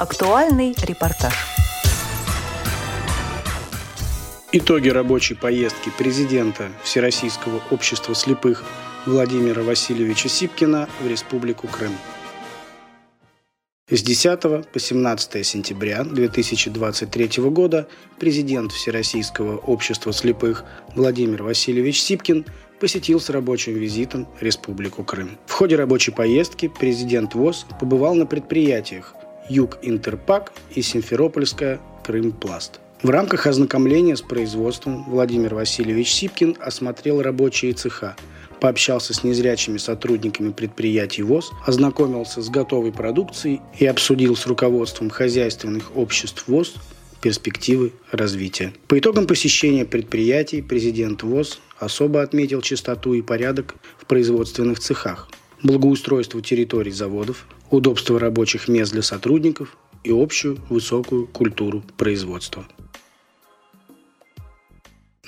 Актуальный репортаж. Итоги рабочей поездки президента Всероссийского общества слепых Владимира Васильевича Сипкина в Республику Крым. С 10 по 17 сентября 2023 года президент Всероссийского общества слепых Владимир Васильевич Сипкин посетил с рабочим визитом Республику Крым. В ходе рабочей поездки президент ВОЗ побывал на предприятиях Юг Интерпак и Симферопольская Крымпласт. В рамках ознакомления с производством Владимир Васильевич Сипкин осмотрел рабочие цеха, пообщался с незрячими сотрудниками предприятий ВОЗ, ознакомился с готовой продукцией и обсудил с руководством хозяйственных обществ ВОЗ перспективы развития. По итогам посещения предприятий президент ВОЗ особо отметил чистоту и порядок в производственных цехах, благоустройство территорий заводов, удобство рабочих мест для сотрудников и общую высокую культуру производства.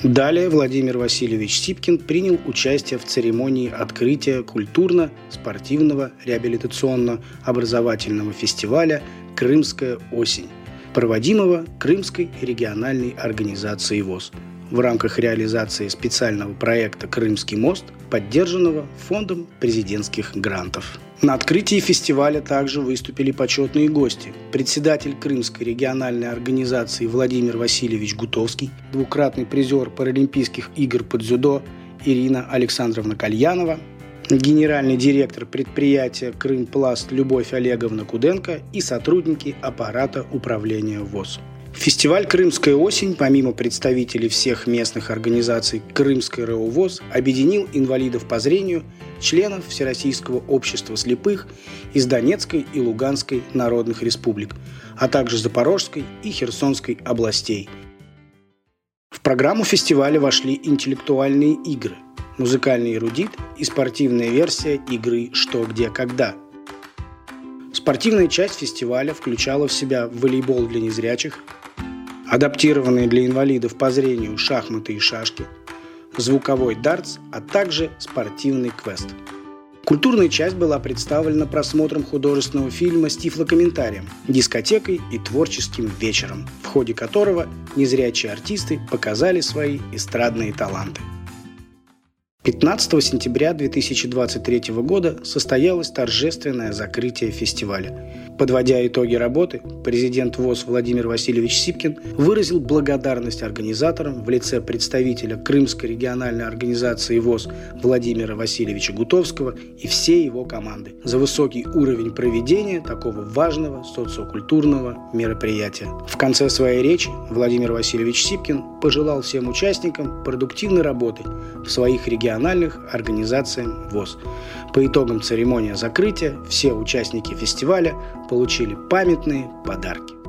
Далее Владимир Васильевич Сипкин принял участие в церемонии открытия культурно-спортивного реабилитационно-образовательного фестиваля «Крымская осень», проводимого Крымской региональной организацией ВОЗ в рамках реализации специального проекта «Крымский мост», поддержанного Фондом президентских грантов. На открытии фестиваля также выступили почетные гости. Председатель Крымской региональной организации Владимир Васильевич Гутовский, двукратный призер Паралимпийских игр под дзюдо Ирина Александровна Кальянова, генеральный директор предприятия «Крымпласт» Любовь Олеговна Куденко и сотрудники аппарата управления ВОЗ. Фестиваль «Крымская осень», помимо представителей всех местных организаций Крымской РО ВОЗ, объединил инвалидов по зрению, членов Всероссийского общества слепых из Донецкой и Луганской народных республик, а также Запорожской и Херсонской областей. В программу фестиваля вошли интеллектуальные игры, музыкальный эрудит и спортивная версия игры «Что, где, когда», Спортивная часть фестиваля включала в себя волейбол для незрячих, адаптированные для инвалидов по зрению шахматы и шашки, звуковой дартс, а также спортивный квест. Культурная часть была представлена просмотром художественного фильма с тифлокомментарием, дискотекой и творческим вечером, в ходе которого незрячие артисты показали свои эстрадные таланты. 15 сентября 2023 года состоялось торжественное закрытие фестиваля. Подводя итоги работы, президент ВОЗ Владимир Васильевич Сипкин выразил благодарность организаторам в лице представителя Крымской региональной организации ВОЗ Владимира Васильевича Гутовского и всей его команды за высокий уровень проведения такого важного социокультурного мероприятия. В конце своей речи Владимир Васильевич Сипкин пожелал всем участникам продуктивной работы в своих региональных организациях ВОЗ. По итогам церемонии закрытия все участники фестиваля получили памятные подарки.